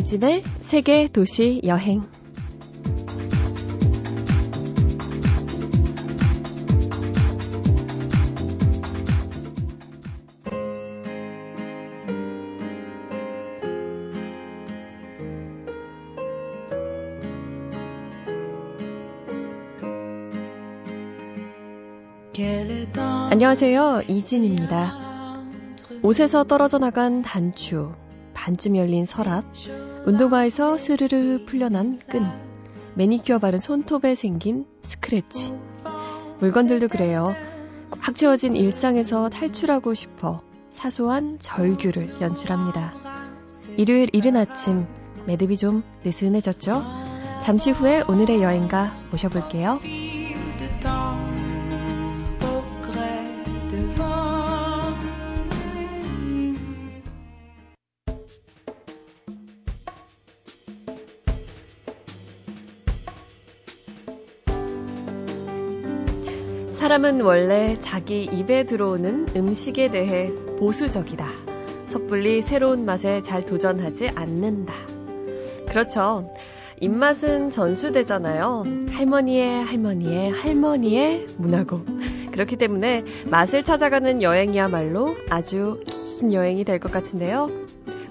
이진의 세계 도시 여행. 안녕하세요. 이진입니다. 옷에서 떨어져 나간 단추, 반쯤 열린 서랍, 운동화에서 스르르 풀려난 끈, 매니큐어 바른 손톱에 생긴 스크래치. 물건들도 그래요. 꽉 채워진 일상에서 탈출하고 싶어 사소한 절규를 연출합니다. 일요일 이른 아침, 매듭이 좀 느슨해졌죠? 잠시 후에 오늘의 여행가 모셔볼게요. 사람은 원래 자기 입에 들어오는 음식에 대해 보수적이다. 섣불리 새로운 맛에 잘 도전하지 않는다. 그렇죠. 입맛은 전수되잖아요. 할머니의 할머니의 할머니의 문화고. 그렇기 때문에 맛을 찾아가는 여행이야말로 아주 긴 여행이 될 것 같은데요.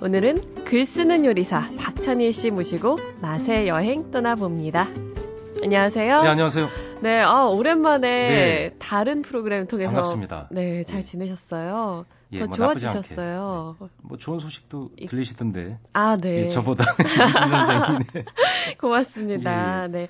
오늘은 글 쓰는 요리사 박찬일 씨 모시고 맛의 여행 떠나봅니다. 안녕하세요. 네, 안녕하세요. 네, 아, 오랜만에 네. 다른 프로그램 통해서 반갑습니다. 네, 잘 지내셨어요. 예, 더 뭐 좋아지셨어요. 네. 뭐 좋은 소식도 들리시던데. 아, 네. 예, 저보다 선생님. 고맙습니다. 예. 네.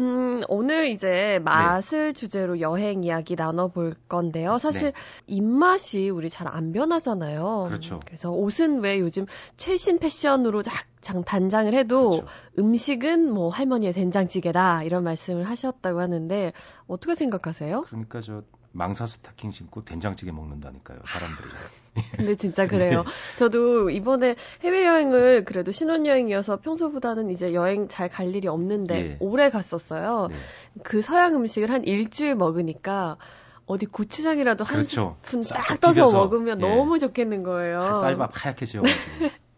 음, 오늘 이제 맛을 네. 주제로 여행 이야기 나눠 볼 건데요. 사실 네. 입맛이 우리 잘 안 변하잖아요. 그렇죠. 그래서 옷은 왜 요즘 최신 패션으로 장 단장을 해도 그렇죠. 음식은 뭐 할머니의 된장찌개다 이런 말씀을 하셨다고 하는데 어떻게 생각하세요? 그러니까 저 망사 스타킹 신고 된장찌개 먹는다니까요, 사람들이. 근데 진짜 그래요. 저도 이번에 해외여행을 그래도 신혼여행이어서 평소보다는 이제 여행 잘 갈 일이 없는데 예. 오래 갔었어요. 네. 그 서양 음식을 한 일주일 먹으니까 어디 고추장이라도 한 그렇죠. 스푼 딱 떠서 비벼서. 먹으면 예. 너무 좋겠는 거예요. 쌀밥 하얗게 지어가지고.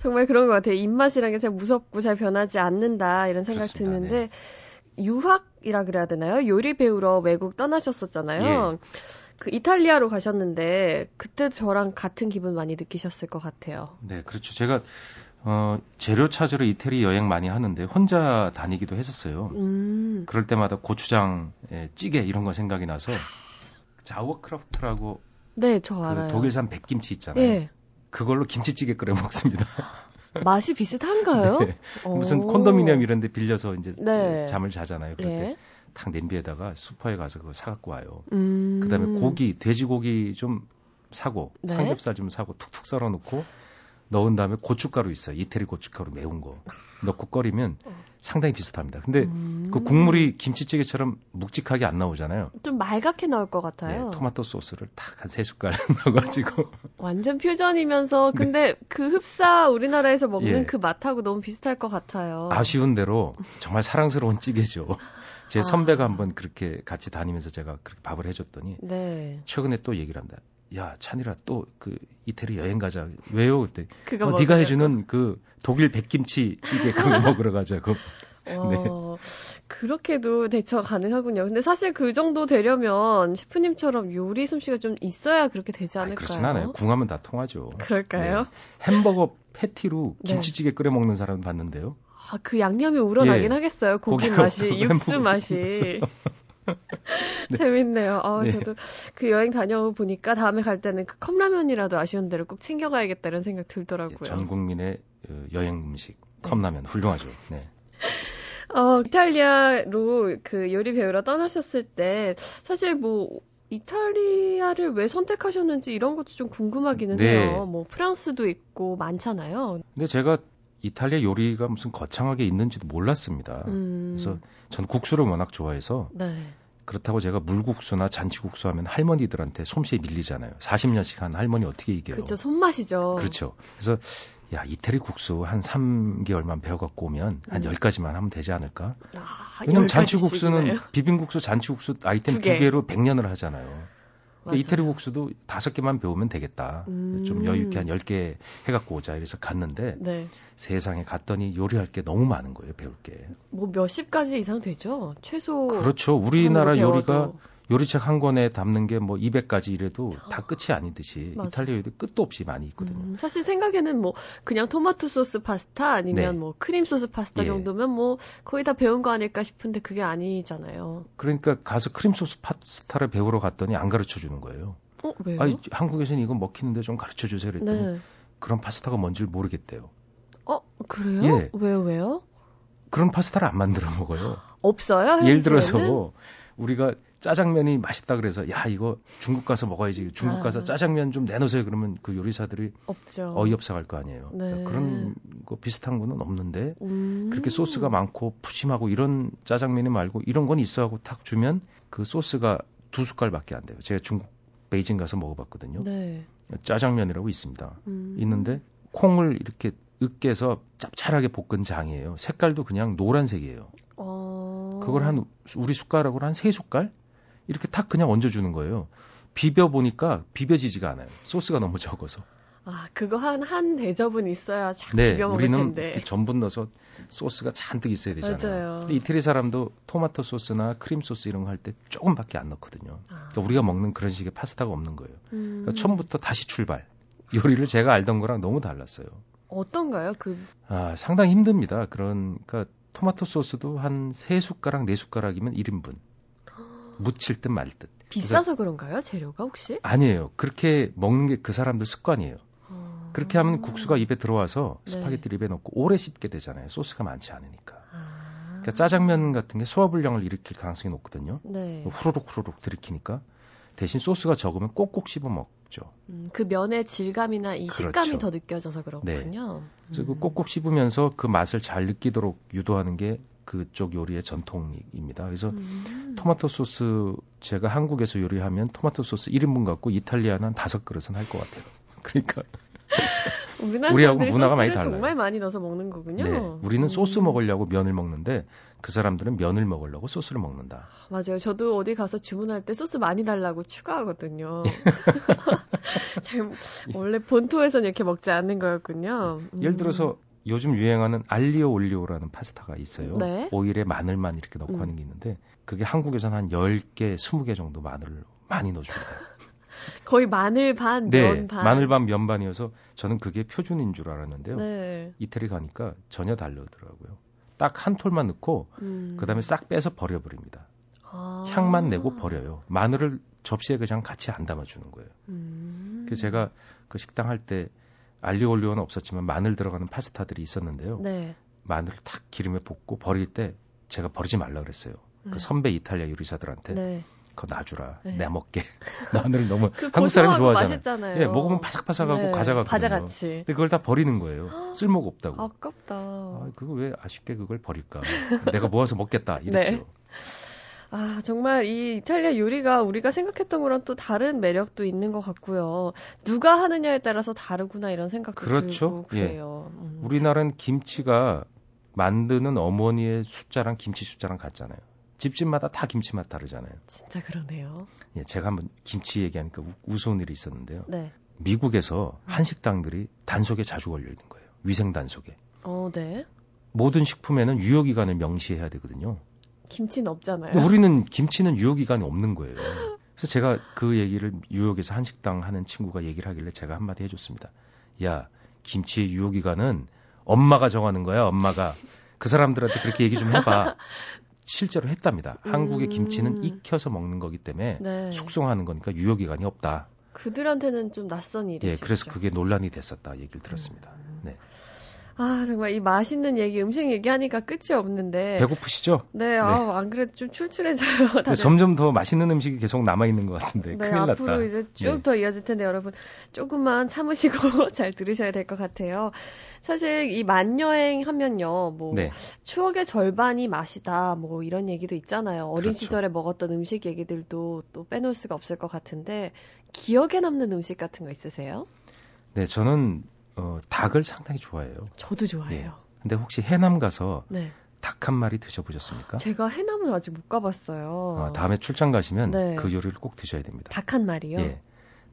정말 그런 것 같아요. 입맛이란 게참 무섭고 잘 변하지 않는다 이런 생각 그렇습니다. 드는데 네. 유학이라 그래야 되나요? 요리 배우러 외국 떠나셨었잖아요. 예. 그 이탈리아로 가셨는데 그때 저랑 같은 기분 많이 느끼셨을 것 같아요. 네, 그렇죠. 제가 어, 재료 찾으러 이태리 여행 많이 하는데 혼자 다니기도 했었어요. 음. 그럴 때마다 고추장, 예, 찌개 이런 거 생각이 나서 자워크라프트라고 네, 저그 알아요. 독일산 백김치 있잖아요. 예. 그걸로 김치찌개 끓여 먹습니다. 맛이 비슷한가요? 네. 무슨 콘도미니엄 이런 데 빌려서 이제 네. 잠을 자잖아요. 그럴 때. 예. 탁 냄비에다가 슈퍼에 가서 그거 사갖고 와요. 음. 그 다음에 고기, 돼지고기 좀 사고, 네? 삼겹살 좀 사고 툭툭 썰어 놓고 넣은 다음에 고춧가루 있어요. 이태리 고춧가루 매운 거. 넣고 끓이면 상당히 비슷합니다. 근데 음. 그 국물이 김치찌개처럼 묵직하게 안 나오잖아요. 좀 말갛게 나올 것 같아요. 네, 토마토 소스를 딱 한 세 숟갈 넣어가지고. 완전 퓨전이면서 네. 근데 네. 그 흡사 우리나라에서 먹는 예. 그 맛하고 너무 비슷할 것 같아요. 아쉬운 대로 정말 사랑스러운 찌개죠. 제 아. 선배가 한번 그렇게 같이 다니면서 제가 그렇게 밥을 해줬더니 네. 최근에 또 얘기를 합니다. 야 찬이라 또 그 이태리 여행 가자 왜요 그때 어, 네가 해주는 그 독일 백김치 찌개 그거 먹으러 가자고 어, 네. 그렇게도 대처가 가능하군요. 근데 사실 그 정도 되려면 셰프님처럼 요리 솜씨가 좀 있어야 그렇게 되지 않을까요? 그렇진 않아요. 궁하면 다 통하죠. 그럴까요? 네. 햄버거 패티로 네. 김치찌개 끓여 먹는 사람 봤는데요. 아, 그 양념이 우러나긴 예. 하겠어요. 고기 맛이, 육수 맛이. 네. 재밌네요. 아, 네. 저도 그 여행 다녀보니까 다음에 갈 때는 그 컵라면이라도 아쉬운 대로 꼭 챙겨가야겠다 이런 생각 들더라고요. 전 국민의 어, 여행 음식 컵라면 네. 훌륭하죠. 네. 어, 이탈리아로 그 요리 배우러 떠나셨을 때 사실 뭐 이탈리아를 왜 선택하셨는지 이런 것도 좀 궁금하기는 네. 해요. 뭐 프랑스도 있고 많잖아요. 근데 제가 이탈리아 요리가 무슨 거창하게 있는지도 몰랐습니다. 음. 그래서 전 국수를 워낙 좋아해서 네. 그렇다고 제가 물국수나 잔치국수 하면 할머니들한테 솜씨에 밀리잖아요. 40년씩 한 할머니 어떻게 이겨요? 그렇죠. 손맛이죠. 그렇죠. 그래서 야, 이태리 국수 한 3개월만 배워갖고 오면 한 음. 10가지만 하면 되지 않을까? 아, 왜냐면 잔치국수는 비빔국수, 잔치국수 아이템 두, 개. 두 개로 100년을 하잖아요. 그러니까 이태리 국수도 다섯 개만 배우면 되겠다. 음. 좀 여유 있게 한열개 해갖고 오자. 이래서 갔는데 네. 세상에 갔더니 요리할 게 너무 많은 거예요. 배울 게. 뭐 몇십 가지 이상 되죠. 최소. 그렇죠. 우리나라 요리가 요리책 한 권에 담는 게 뭐 200가지 이래도 다 끝이 아니듯이 맞아. 이탈리아 요리 끝도 없이 많이 있거든요. 음, 사실 생각에는 뭐 그냥 토마토 소스 파스타 아니면 네. 뭐 크림 소스 파스타 예. 정도면 뭐 거의 다 배운 거 아닐까 싶은데 그게 아니잖아요. 그러니까 가서 크림 소스 파스타를 배우러 갔더니 안 가르쳐 주는 거예요. 어, 왜요? 아니, 한국에서는 이거 먹히는데 좀 가르쳐 주세요. 그랬더니 네. 그런 파스타가 뭔지를 모르겠대요. 어, 그래요? 예. 왜요, 왜요? 그런 파스타를 안 만들어 먹어요. 없어요? 예를 들어서 우리가 짜장면이 맛있다 그래서 야 이거 중국 가서 먹어야지 중국 가서 아. 짜장면 좀 내놓으세요 그러면 그 요리사들이 없죠. 어이없어 갈 거 아니에요. 네. 그러니까 그런 거 비슷한 거는 없는데 음. 그렇게 소스가 많고 푸짐하고 이런 짜장면이 말고 이런 건 있어 하고 탁 주면 그 소스가 두 숟갈밖에 안 돼요. 제가 중국 베이징 가서 먹어봤거든요. 네. 짜장면이라고 있습니다. 음. 있는데 콩을 이렇게 으깨서 짭짤하게 볶은 장이에요. 색깔도 그냥 노란색이에요. 어... 그걸 한 우리 숟가락으로 한 세 숟갈 이렇게 탁 그냥 얹어주는 거예요. 비벼 보니까 비벼지지가 않아요. 소스가 너무 적어서. 아, 그거 한, 한 대접은 있어야 쫙 네, 비벼 먹을 우리는 텐데. 이렇게 전분 넣어서 소스가 잔뜩 있어야 되잖아요. 맞아요. 근데 이태리 사람도 토마토 소스나 크림 소스 이런 거 할 때 조금밖에 안 넣거든요. 아. 그러니까 우리가 먹는 그런 식의 파스타가 없는 거예요. 음. 그러니까 처음부터 다시 출발. 요리를 제가 알던 거랑 너무 달랐어요. 어떤가요? 그 아, 상당히 힘듭니다. 그러니까 토마토 소스도 한 세 숟가락, 네 숟가락이면 1인분. 묻힐 듯 말 듯. 비싸서 그런가요? 재료가 혹시? 아니에요. 그렇게 먹는 게 그 사람들 습관이에요. 어... 그렇게 하면 국수가 입에 들어와서 네. 스파게티 입에 넣고 오래 씹게 되잖아요. 소스가 많지 않으니까. 아... 그러니까 짜장면 같은 게 소화불량을 일으킬 가능성이 높거든요. 네. 후루룩 후루룩 들이키니까 대신 소스가 적으면 꼭꼭 씹어 먹죠. 음, 그 면의 질감이나 이 그렇죠. 식감이 더 느껴져서 그렇군요. 네. 그래서 그 음. 꼭꼭 씹으면서 그 맛을 잘 느끼도록 유도하는 게 그쪽 요리의 전통입니다. 그래서 음. 토마토 소스 제가 한국에서 요리하면 토마토 소스 1인분 갖고 이탈리아는 한 다섯 그릇은 할 것 같아요. 그러니까 우리하고 문화가 많이 달라요. 정말 많이 넣어서 먹는 거군요. 네, 우리는 음. 소스 먹으려고 면을 먹는데 그 사람들은 면을 먹으려고 소스를 먹는다. 맞아요. 저도 어디 가서 주문할 때 소스 많이 달라고 추가하거든요. 잘 원래 본토에서는 이렇게 먹지 않는 거였군요. 음. 예를 들어서 요즘 유행하는 알리오 올리오라는 파스타가 있어요. 네? 오일에 마늘만 이렇게 넣고 음. 하는 게 있는데 그게 한국에서는 한 10개, 20개 정도 마늘을 많이 넣어줘요. 거의 마늘 반, 네, 면 반. 마늘 반, 면 반이어서 저는 그게 표준인 줄 알았는데요. 네. 이태리 가니까 전혀 다르더라고요. 딱 한 톨만 넣고 음. 그다음에 싹 빼서 버려버립니다. 아. 향만 내고 버려요. 마늘을 접시에 그냥 같이 안 담아주는 거예요. 음. 그래서 제가 그 식당 할 때 알리올리오는 없었지만 마늘 들어가는 파스타들이 있었는데요. 네. 마늘을 탁 기름에 볶고 버릴 때 제가 버리지 말라 그랬어요. 그 네. 선배 이탈리아 요리사들한테 네. 그거 놔주라. 네. 내 먹게. 마늘을 너무 그 한국 사람이 좋아하잖아요. 맛있잖아요. 예, 먹으면 바삭바삭하고 네. 과자 같거든요. 과자 같이. 근데 그걸 다 버리는 거예요. 쓸모가 없다고. 아깝다. 아, 그거 왜 아쉽게 그걸 버릴까? 내가 모아서 먹겠다. 이랬죠. 네. 아, 정말 이 이탈리아 요리가 우리가 생각했던 거랑 또 다른 매력도 있는 것 같고요. 누가 하느냐에 따라서 다르구나 이런 생각도 그렇죠? 들고 예. 그래요. 예. 음. 우리나라는 김치가 만드는 어머니의 숫자랑 김치 숫자랑 같잖아요. 집집마다 다 김치 맛 다르잖아요. 진짜 그러네요. 예, 제가 한번 김치 얘기하니까 우, 스운 일이 있었는데요. 네. 미국에서 한식당들이 단속에 자주 걸려 있는 거예요. 위생 단속에. 어, 네. 모든 식품에는 유효기간을 명시해야 되거든요. 김치는 없잖아요. 우리는 김치는 유효기간이 없는 거예요. 그래서 제가 그 얘기를 뉴욕에서 한식당 하는 친구가 얘기를 하길래 제가 한마디 해줬습니다. 야, 김치의 유효기간은 엄마가 정하는 거야, 엄마가. 그 사람들한테 그렇게 얘기 좀 해봐. 실제로 했답니다. 음. 한국의 김치는 익혀서 먹는 거기 때문에 네. 숙성하는 거니까 유효기간이 없다. 그들한테는 좀 낯선 일이죠. 예, 그래서 그게 논란이 됐었다 얘기를 들었습니다. 음. 네. 아, 정말 이 맛있는 얘기, 음식 얘기하니까 끝이 없는데. 배고프시죠? 네, 네. 아, 안 그래도 좀 출출해져요. 다들. 점점 더 맛있는 음식이 계속 남아있는 것 같은데. 네, 큰일 앞으로 났다. 이제 쭉더 네. 이어질 텐데 여러분 조금만 참으시고 잘 들으셔야 될 것 같아요. 사실 이 만여행 하면요, 뭐 네. 추억의 절반이 맛이다, 뭐 이런 얘기도 있잖아요. 어린 그렇죠. 시절에 먹었던 음식 얘기들도 또 빼놓을 수가 없을 것 같은데 기억에 남는 음식 같은 거 있으세요? 네, 저는 어, 닭을 상당히 좋아해요. 저도 좋아해요. 예. 근데 혹시 해남 가서 네. 닭 한 마리 드셔보셨습니까? 제가 해남은 아직 못 가봤어요. 아, 다음에 출장 가시면 네. 그 요리를 꼭 드셔야 됩니다. 닭 한 마리요? 예.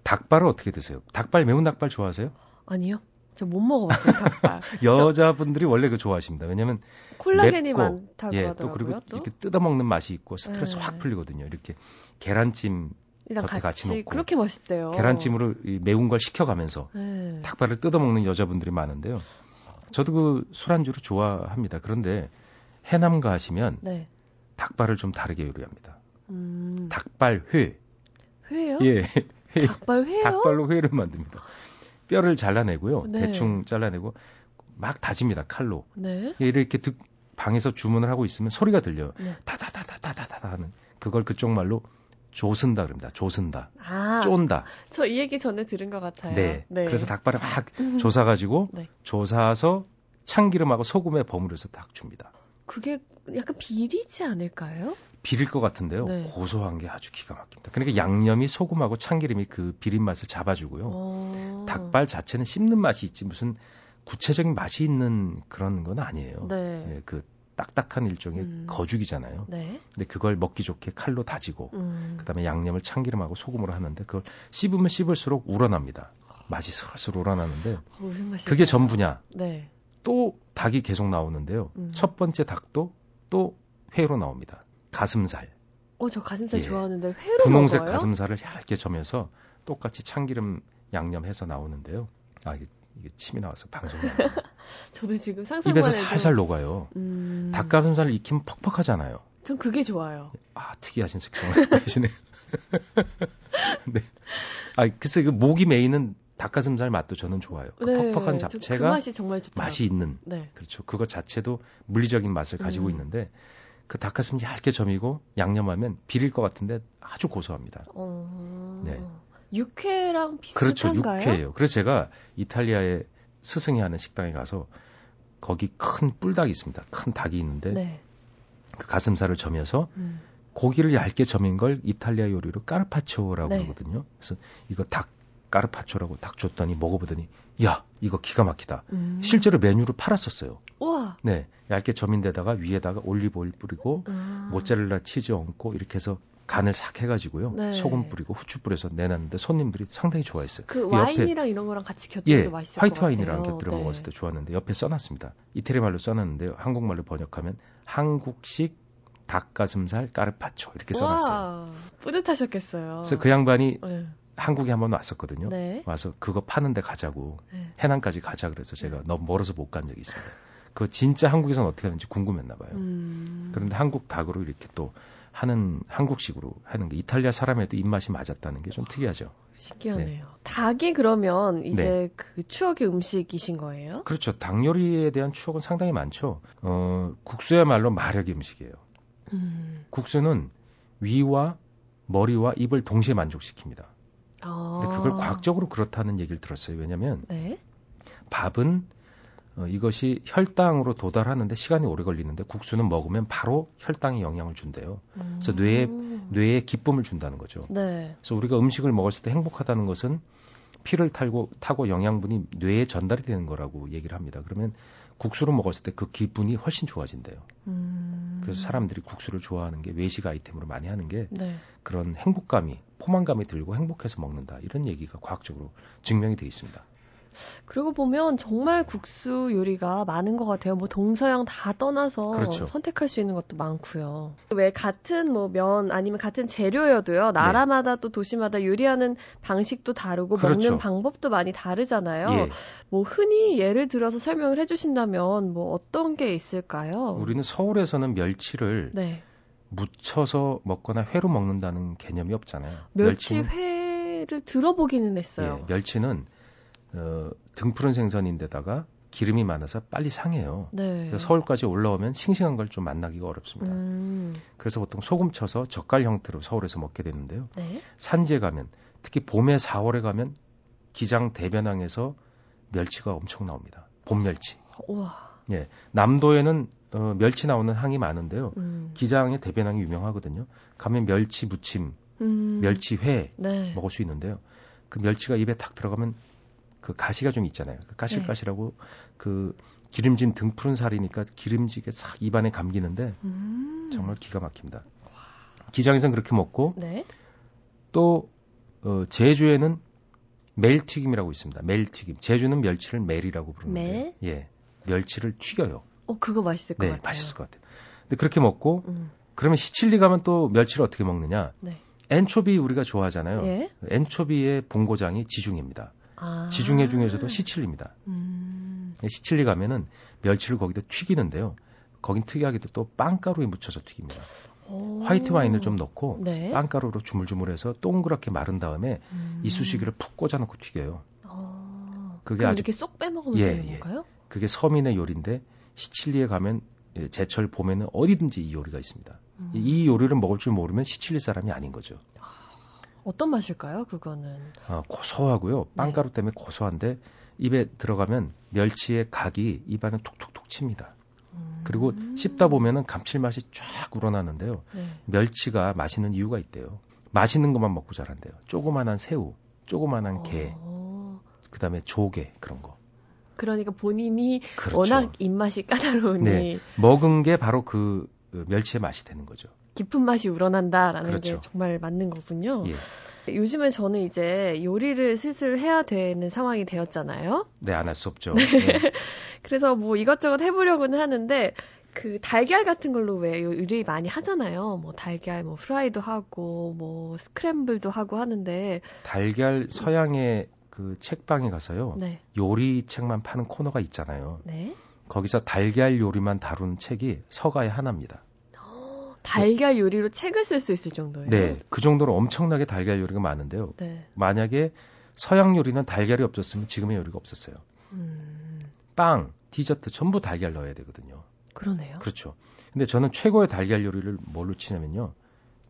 닭발을 어떻게 드세요? 닭발 매운 닭발 좋아하세요? 아니요. 저 못 먹어봤어요 닭발. 여자분들이 원래 그 좋아하시니다 왜냐면 콜라겐이 맵고, 많다고 예, 하더라고요. 또 그리고 또? 이렇게 뜯어 먹는 맛이 있고 스트레스 네. 확 풀리거든요. 이렇게 계란찜 곁에 같이, 같이 놓고 그렇게 맛있대요. 계란찜으로 이 매운 걸 식혀가면서 네. 닭발을 뜯어먹는 여자분들이 많은데요. 저도 그 술안주를 좋아합니다. 그런데 해남 가시면 네. 닭발을 좀 다르게 요리합니다. 음. 닭발 회. 회요? 예. 회. 닭발 회요? 닭발로 회를 만듭니다. 뼈를 잘라내고요. 네. 대충 잘라내고 막 다집니다. 칼로. 네. 예, 이렇게 득, 방에서 주문을 하고 있으면 소리가 들려요. 네. 다다다다다다다 하는 그걸 그쪽 말로 조슨다 그럽니다. 조슨다. 아, 쫀다. 저 이 얘기 전에 들은 것 같아요. 네. 네. 그래서 닭발을 막 조사가지고 네. 조사서 참기름하고 소금에 버무려서 딱 줍니다. 그게 약간 비리지 않을까요? 비릴 것 같은데요. 네. 고소한 게 아주 기가 막힙니다. 그러니까 양념이 소금하고 참기름이 그 비린 맛을 잡아주고요. 어... 닭발 자체는 씹는 맛이 있지 무슨 구체적인 맛이 있는 그런 건 아니에요. 네. 네, 그 딱딱한 일종의 음. 거죽이잖아요. 네. 근데 그걸 먹기 좋게 칼로 다지고 음. 그다음에 양념을 참기름하고 소금으로 하는데 그걸 씹으면 씹을수록 우러납니다. 맛이 슬슬 우러나는데 어, 그게 전부냐? 네. 또 닭이 계속 나오는데요. 음. 첫 번째 닭도 또 회로 나옵니다. 가슴살. 어, 저 가슴살 예. 좋아하는데 회로 분홍색 먹어요? 가슴살을 얇게 점여서 똑같이 참기름 양념해서 나오는데요. 아, 이게, 침이 나와서 방송에. 저도 지금 상상만 입에서 살살 녹아요. 음... 닭가슴살을 익히면 퍽퍽하잖아요. 전 그게 좋아요. 아, 특이하신 식성을 보시네요. 네. 아, 글쎄 그 목이 메이는 닭가슴살 맛도 저는 좋아요. 그 네, 퍽퍽한 그 잡채가 그 맛이 정말 좋다. 맛이 있는. 네. 그렇죠. 그거 자체도 물리적인 맛을 가지고 음. 있는데 그 닭가슴 얇게 점이고 양념하면 비릴 것 같은데 아주 고소합니다. 어... 네. 육회랑 비슷한가요? 그렇죠. 육회예요. 그래서 제가 이탈리아에 스승이 하는 식당에 가서 거기 큰 뿔닭이 있습니다. 큰 닭이 있는데 네. 그 가슴살을 저며서 음. 고기를 얇게 저민 걸 이탈리아 요리로 까르파초라고 네. 하거든요. 그래서 이거 닭 까르파초라고 딱 줬더니 먹어보더니 야 이거 기가 막히다. 음. 실제로 메뉴를 팔았었어요. 우와. 네 얇게 저민 데다가 위에다가 올리브 오일 뿌리고 아. 모짜렐라 치즈 얹고 이렇게 해서 간을 싹 해가지고요. 네. 소금 뿌리고 후추 뿌려서 내놨는데 손님들이 상당히 좋아했어요. 그 와인이랑 이런 거랑 같이 곁들여도 예, 맛있을 화이트 와인이랑 곁들여 네. 먹었을 때 좋았는데 옆에 써놨습니다. 이태리 말로 써놨는데 한국말로 번역하면 한국식 닭가슴살 까르파초 이렇게 써놨어요. 와, 뿌듯하셨겠어요. 그래서 그 양반이 네. 한국에 한번 왔었거든요. 네. 와서 그거 파는데 가자고 네. 해남까지 가자 그래서 제가 너무 멀어서 못 간 적이 있습니다. 그 진짜 한국에서는 어떻게 하는지 궁금했나 봐요. 음... 그런데 한국 닭으로 이렇게 또 하는 한국식으로 하는 게 이탈리아 사람에도 입맛이 맞았다는 게 좀 특이하죠. 신기하네요. 네. 닭이 그러면 이제 네. 그 추억의 음식이신 거예요? 그렇죠. 닭 요리에 대한 추억은 상당히 많죠. 어, 국수야말로 마력의 음식이에요. 음... 국수는 위와 머리와 입을 동시에 만족시킵니다. 아. 근데 그걸 과학적으로 그렇다는 얘기를 들었어요. 왜냐하면 네? 밥은 어, 이것이 혈당으로 도달하는데 시간이 오래 걸리는데 국수는 먹으면 바로 혈당에 영향을 준대요. 음. 그래서 뇌에 뇌에 기쁨을 준다는 거죠. 네. 그래서 우리가 음식을 먹었을 때 행복하다는 것은 피를 타고 타고 영양분이 뇌에 전달이 되는 거라고 얘기를 합니다. 그러면 국수를 먹었을 때 그 기분이 훨씬 좋아진대요. 음. 그래서 사람들이 국수를 좋아하는 게 외식 아이템으로 많이 하는 게 네. 그런 행복감이 포만감이 들고 행복해서 먹는다 이런 얘기가 과학적으로 증명이 돼 있습니다. 그리고 보면 정말 국수 요리가 많은 것 같아요. 뭐 동서양 다 떠나서 그렇죠. 선택할 수 있는 것도 많고요. 왜 같은 뭐 면 아니면 같은 재료여도요. 나라마다 네. 또 도시마다 요리하는 방식도 다르고 그렇죠. 먹는 방법도 많이 다르잖아요. 예. 뭐 흔히 예를 들어서 설명을 해주신다면 뭐 어떤 게 있을까요? 우리는 서울에서는 멸치를 네. 무쳐서 먹거나 회로 먹는다는 개념이 없잖아요. 멸치 회를 들어보기는 했어요. 예, 멸치는 어, 등푸른 생선인데다가 기름이 많아서 빨리 상해요. 네. 서울까지 올라오면 싱싱한 걸 좀 만나기가 어렵습니다. 음. 그래서 보통 소금 쳐서 젓갈 형태로 서울에서 먹게 되는데요. 네. 산지에 가면 특히 봄에 4월에 가면 기장 대변항에서 멸치가 엄청 나옵니다. 봄 멸치. 우와. 예. 남도에는 어, 멸치 나오는 항이 많은데요. 음. 기장의 대변항이 유명하거든요. 가면 멸치 무침, 음. 멸치회 네. 먹을 수 있는데요. 그 멸치가 입에 탁 들어가면 그 가시가 좀 있잖아요. 그 까실까실하고 네. 그 기름진 등 푸른 살이니까 기름지게 싹 입안에 감기는데 음. 정말 기가 막힙니다. 기장에서는 그렇게 먹고 네. 또 어, 제주에는 멜튀김이라고 있습니다. 멜튀김. 제주는 멸치를 멜이라고 부르는데 멜? 예, 멸치를 튀겨요. 어, 그거 맛있을 것 네, 같아요. 맛있을 것 같아요. 근데 그렇게 먹고 음. 그러면 시칠리 가면 또 멸치를 어떻게 먹느냐? 네. 엔초비 우리가 좋아하잖아요. 예? 엔초비의 본고장이 지중해입니다. 아. 지중해 중에서도 시칠리입니다. 음. 시칠리 가면은 멸치를 거기다 튀기는데요. 거긴 특이하게도 또 빵가루에 묻혀서 튀깁니다. 오. 화이트 와인을 좀 넣고 네. 빵가루로 주물주물해서 동그랗게 마른 다음에 음. 이쑤시개를 푹 꽂아놓고 튀겨요. 아. 그게 아주 이렇게 쏙 빼먹으면 예, 되는 예. 건가요? 그게 서민의 요리인데 시칠리에 가면 예, 제철 봄에는 어디든지 이 요리가 있습니다. 음. 이 요리를 먹을 줄 모르면 시칠리 사람이 아닌 거죠. 어떤 맛일까요? 그거는 아, 고소하고요. 빵가루 네. 때문에 고소한데 입에 들어가면 멸치의 각이 입안에 톡톡톡 칩니다. 음. 그리고 씹다 보면은 감칠맛이 쫙 우러나는데요. 네. 멸치가 맛있는 이유가 있대요. 맛있는 것만 먹고 자란대요. 조그만한 새우, 조그만한 게, 어... 그다음에 조개 그런 거. 그러니까 본인이 그렇죠. 워낙 입맛이 까다로우니 네. 먹은 게 바로 그 멸치의 맛이 되는 거죠. 깊은 맛이 우러난다라는 그렇죠. 게 정말 맞는 거군요. 예. 요즘에 저는 이제 요리를 슬슬 해야 되는 상황이 되었잖아요. 네, 안 할 수 없죠. 네. 네. 그래서 뭐 이것저것 해보려고는 하는데 그 달걀 같은 걸로 왜 요리 많이 하잖아요. 뭐 달걀 뭐 프라이도 하고 뭐 스크램블도 하고 하는데 달걀 서양의 그 책방에 가서요. 네. 요리 책만 파는 코너가 있잖아요. 네. 거기서 달걀 요리만 다루는 책이 서가의 하나입니다. 달걀 요리로 책을 쓸 수 있을 정도예요. 네, 그 정도로 엄청나게 달걀 요리가 많은데요. 네. 만약에 서양 요리는 달걀이 없었으면 지금의 요리가 없었어요. 음... 빵, 디저트 전부 달걀 넣어야 되거든요. 그러네요. 그렇죠. 근데 저는 최고의 달걀 요리를 뭘로 치냐면요.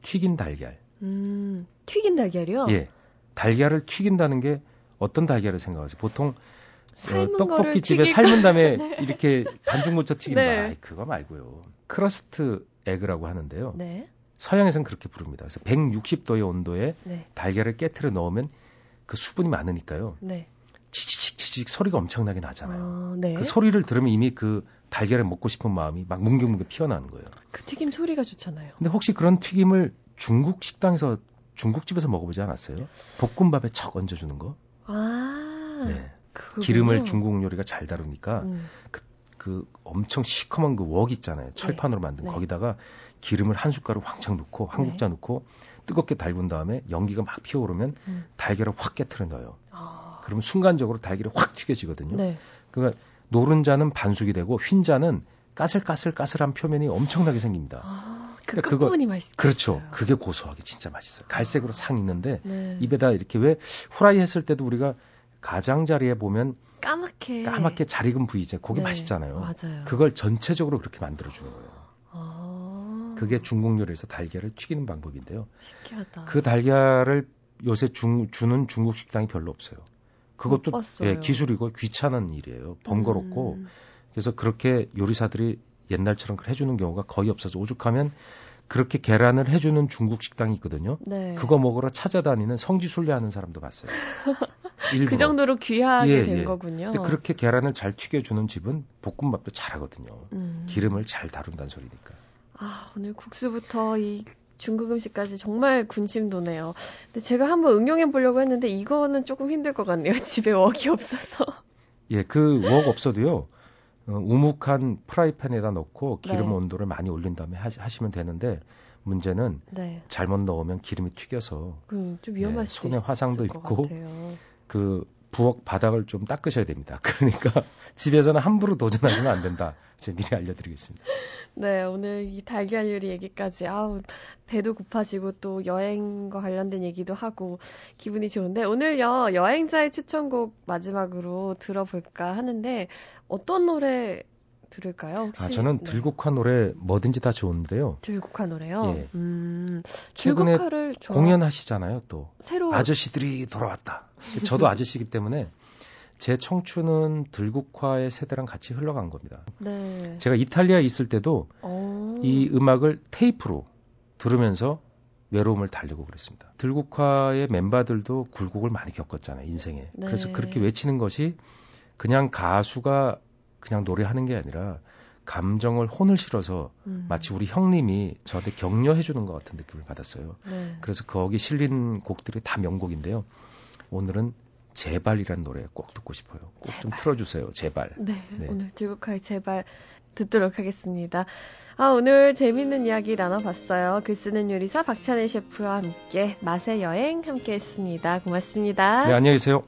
튀긴 달걀. 음, 튀긴 달걀이요? 예. 달걀을 튀긴다는 게 어떤 달걀을 생각하세요? 보통 어, 떡볶이 집에 삶은 다음에 네. 이렇게 반죽 묻혀 튀기는 네. 거, 아이, 그거 말고요. crust egg라고 하는데요. 네. 서양에서는 그렇게 부릅니다. 그래서 160도의 온도에 네. 달걀을 깨트려 넣으면 그 수분이 많으니까요. 네. 치치직 치치직 소리가 엄청나게 나잖아요. 어, 네. 그 소리를 들으면 이미 그 달걀을 먹고 싶은 마음이 막 뭉게뭉게 피어나는 거예요. 그 튀김 소리가 좋잖아요. 근데 혹시 그런 튀김을 중국 식당에서 중국집에서 먹어보지 않았어요? 볶음밥에 척 얹어주는 거? 아. 네. 그거군요. 기름을 중국 요리가 잘 다루니까 음. 그, 그 엄청 시커먼 그 웍 있잖아요. 철판으로 네. 만든 네. 거기다가 기름을 한 숟가락 왕창 넣고 한 국자 네. 넣고 뜨겁게 달군 다음에 연기가 막 피어오르면 음. 달걀을 확 깨트려 넣어요. 아. 그러면 순간적으로 달걀이 확 튀겨지거든요. 네. 그러니까 노른자는 반숙이 되고 흰자는 까슬까슬까슬한 표면이 엄청나게 생깁니다. 아, 그 그러니까 끝부분이 맛있어요. 그렇죠. 그게 고소하게 진짜 맛있어요. 갈색으로 아. 상 있는데 네. 입에다 이렇게 왜 후라이 했을 때도 우리가 가장자리에 보면 까맣게 까맣게 잘 익은 부위제 고기 네, 맛있잖아요. 맞아요. 그걸 전체적으로 그렇게 만들어 주는 거예요. 아... 그게 중국 요리에서 달걀을 튀기는 방법인데요. 신기하다. 그 달걀을 요새 중, 주는 중국 식당이 별로 없어요. 그것도 예, 기술이고 귀찮은 일이에요. 번거롭고 음... 그래서 그렇게 요리사들이 옛날처럼 해주는 경우가 거의 없어서 오죽하면 그렇게 계란을 해주는 중국 식당이 있거든요. 네. 그거 먹으러 찾아다니는 성지 순례하는 사람도 봤어요. 그 정도로 귀하게 예, 된 예. 거군요. 근데 그렇게 계란을 잘 튀겨주는 집은 볶음밥도 잘하거든요. 음. 기름을 잘 다룬다는 소리니까. 아 오늘 국수부터 이 중국 음식까지 정말 군침 도네요. 근데 제가 한번 응용해 보려고 했는데 이거는 조금 힘들 것 같네요. 집에 웍이 없어서. 예, 그 웍 없어도요. 어, 우묵한 프라이팬에다 넣고 기름 네. 온도를 많이 올린 다음에 하 시, 면 되는데 문제는 네. 잘못 넣으면 기름이 튀겨서 그, 좀 위험할 네, 손에 화상도 있고 그 부엌 바닥을 좀 닦으셔야 됩니다. 그러니까 집에서는 함부로 도전하시면 안 된다. 제가 미리 알려드리겠습니다. 네, 오늘 이 달걀 요리 얘기까지 아우 배도 고파지고 또 여행과 관련된 얘기도 하고 기분이 좋은데 오늘요 여행자의 추천곡 마지막으로 들어볼까 하는데 어떤 노래 들을까요? 혹시? 아, 저는 네. 들국화 노래 뭐든지 다 좋은데요. 들국화 노래요? 예. 음, 최근에 공연하시잖아요, 또. 새로 아저씨들이 돌아왔다. 저도 아저씨이기 때문에 제 청춘은 들국화의 세대랑 같이 흘러간 겁니다. 네. 제가 이탈리아에 있을 때도 오. 이 음악을 테이프로 들으면서 외로움을 달래고 그랬습니다. 들국화의 멤버들도 굴곡을 많이 겪었잖아요, 인생에. 네. 그래서 그렇게 외치는 것이 그냥 가수가 그냥 노래하는 게 아니라 감정을 혼을 실어서 음. 마치 우리 형님이 저한테 격려해 주는 것 같은 느낌을 받았어요. 네. 그래서 거기 실린 곡들이 다 명곡인데요. 오늘은 제발이라는 노래 꼭 듣고 싶어요. 꼭 좀 틀어주세요. 제발. 네, 네. 오늘 들국화의 제발 듣도록 하겠습니다. 아, 오늘 재밌는 이야기 나눠봤어요. 글 쓰는 요리사 박찬일 셰프와 함께 맛의 여행 함께 했습니다. 고맙습니다. 네, 안녕히 계세요.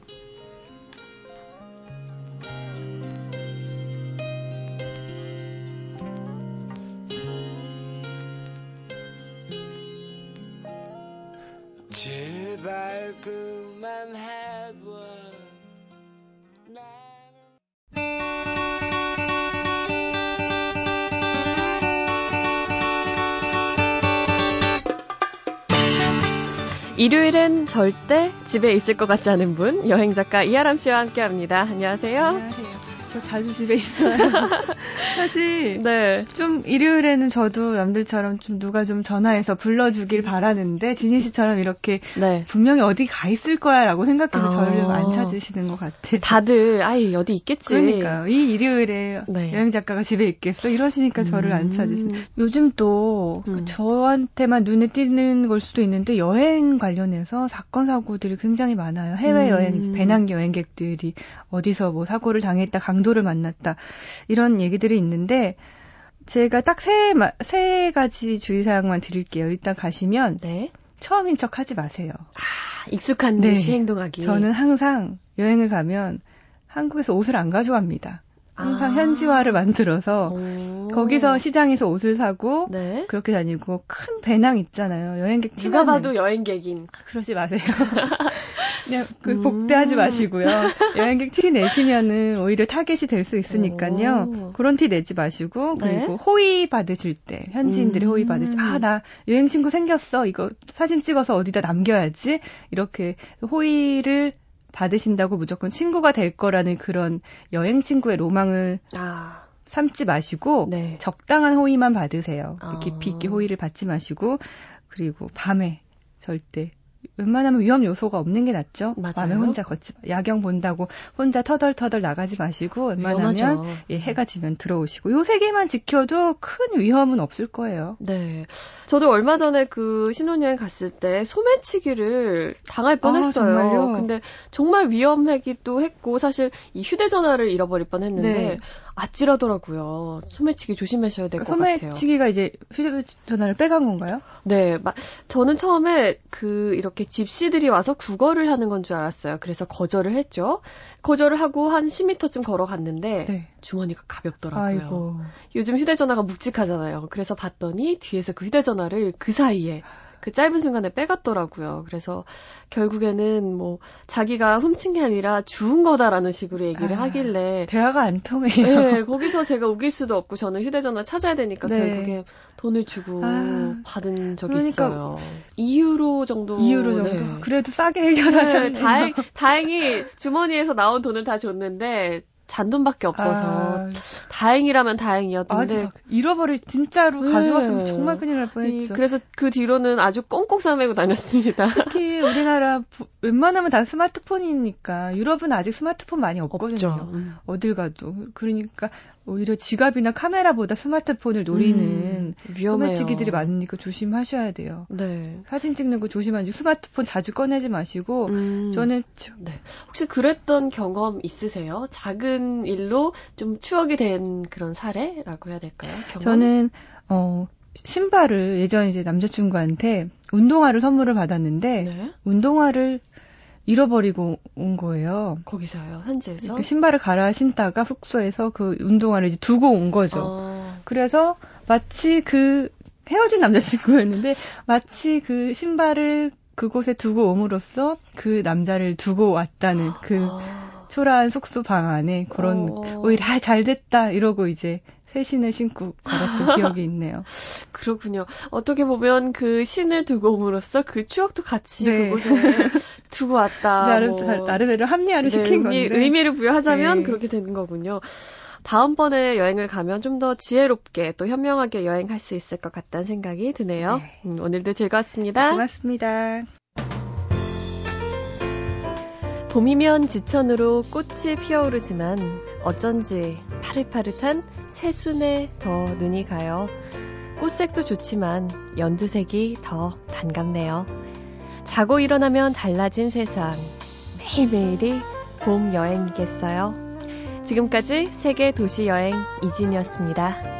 일요일엔 절대 집에 있을 것 같지 않은 분, 여행 작가 이하람 씨와 함께 합니다. 안녕하세요. 안녕하세요. 저 자주 집에 있어요. 사실 네. 좀 일요일에는 저도 남들처럼 좀 누가 좀 전화해서 불러주길 바라는데 지니 씨처럼 이렇게 네. 분명히 어디 가 있을 거야라고 생각해서 아. 저를 안 찾으시는 것 같아요. 다들 아이 어디 있겠지. 그러니까요. 이 일요일에 네. 여행 작가가 집에 있겠어 이러시니까 저를 안 찾으시는. 음. 요즘 또 음. 저한테만 눈에 띄는 걸 수도 있는데 여행 관련해서 사건 사고들이 굉장히 많아요. 해외 여행 음. 배낭 여행객들이 어디서 뭐 사고를 당했다 강 강도를 만났다. 이런 얘기들이 있는데 제가 딱 세 세 가지 주의사항만 드릴게요. 일단 가시면 네. 처음인 척 하지 마세요. 아, 익숙한 네. 듯이 행동하기. 저는 항상 여행을 가면 한국에서 옷을 안 가져갑니다. 항상 아. 현지화를 만들어서 오. 거기서 시장에서 옷을 사고 네. 그렇게 다니고 큰 배낭 있잖아요. 여행객 누가 봐도 여행객인. 그러지 마세요. 그냥 그 음. 복대하지 마시고요. 여행객 티 내시면은 오히려 타겟이 될 수 있으니까요. 오. 그런 티 내지 마시고 네? 그리고 네? 호의 받으실 때 현지인들이 음. 호의 받으실 때아나 여행 친구 생겼어 이거 사진 찍어서 어디다 남겨야지 이렇게 호의를 받으신다고 무조건 친구가 될 거라는 그런 여행 친구의 로망을 아. 삼지 마시고 네. 적당한 호의만 받으세요. 아. 깊이 있게 호의를 받지 마시고 그리고 밤에 절대 웬만하면 위험 요소가 없는 게 낫죠. 맞아요. 밤에 혼자 걷지 야경 본다고 혼자 터덜터덜 나가지 마시고 웬만하면 예, 해가 지면 들어오시고 요 세 개만 지켜도 큰 위험은 없을 거예요. 네. 저도 얼마 전에 그 신혼여행 갔을 때 소매치기를 당할 아, 뻔했어요. 아, 근데 정말 위험하기도 했고 사실 이 휴대전화를 잃어버릴 뻔했는데 네. 아찔하더라고요. 소매치기 조심하셔야 될것 그러니까 같아요. 소매치기가 이제 휴대전화를 빼간 건가요? 네, 마, 저는 처음에 그 이렇게 집시들이 와서 구걸을 하는 건 줄 알았어요. 그래서 거절을 했죠. 거절을 하고 한 10m쯤 걸어갔는데 네. 주머니가 가볍더라고요. 아이고. 요즘 휴대전화가 묵직하잖아요. 그래서 봤더니 뒤에서 그 휴대전화를 그 사이에 그 짧은 순간에 빼갔더라고요. 그래서 결국에는 뭐 자기가 훔친 게 아니라 주운 거다라는 식으로 얘기를 아, 하길래 대화가 안 통해요. 네, 거기서 제가 우길 수도 없고 저는 휴대전화 찾아야 되니까 네. 결국에 돈을 주고 아, 받은 적이 그러니까 있어요. 2유로 정도. 2유로 정도. 네. 그래도 싸게 해결하셨네요. 네, 다행, 다행히 주머니에서 나온 돈을 다 줬는데 잔돈밖에 없어서 아... 다행이라면 다행이었는데 아, 잃어버릴 진짜로 네. 가져갔으면 정말 큰일 날 뻔했죠. 그래서 그 뒤로는 아주 꽁꽁 싸매고 다녔습니다. 특히 우리나라 웬만하면 다 스마트폰이니까 유럽은 아직 스마트폰 많이 없거든요. 음. 어딜 가도 그러니까 오히려 지갑이나 카메라보다 스마트폰을 노리는 음, 소매치기들이 많으니까 조심하셔야 돼요. 네. 사진 찍는 거 조심하시고 스마트폰 자주 꺼내지 마시고 음, 저는 네. 혹시 그랬던 경험 있으세요? 작은 일로 좀 추억이 된 그런 사례라고 해야 될까요? 경험? 저는 어 신발을 예전 이제 남자친구한테 운동화를 선물을 받았는데 네? 운동화를 잃어버리고 온 거예요. 거기서요, 현지에서? 그 신발을 갈아 신다가 숙소에서 그 운동화를 이제 두고 온 거죠. 어. 그래서 마치 그 헤어진 남자친구였는데 마치 그 신발을 그곳에 두고 옴으로써 그 남자를 두고 왔다는 그 아. 초라한 숙소 방 안에 그런 어. 오히려 아, 잘 됐다 이러고 이제 새 신을 신고 걸었던 기억이 있네요. 그렇군요. 어떻게 보면 그 신을 두고 옴으로써 그 추억도 같이 네. 그곳에 두고 왔다. 나름, 뭐. 나름대로 합리화를 네, 시킨 의미, 건데. 의미를 부여하자면 네. 그렇게 되는 거군요. 다음번에 여행을 가면 좀 더 지혜롭게 또 현명하게 여행할 수 있을 것 같다는 생각이 드네요. 네. 음, 오늘도 즐거웠습니다. 고맙습니다. 봄이면 지천으로 꽃이 피어오르지만 어쩐지 파릇파릇한 새순에 더 눈이 가요. 꽃색도 좋지만 연두색이 더 반갑네요. 자고 일어나면 달라진 세상. 매일매일이 봄 여행이겠어요. 지금까지 세계 도시 여행 이진이었습니다.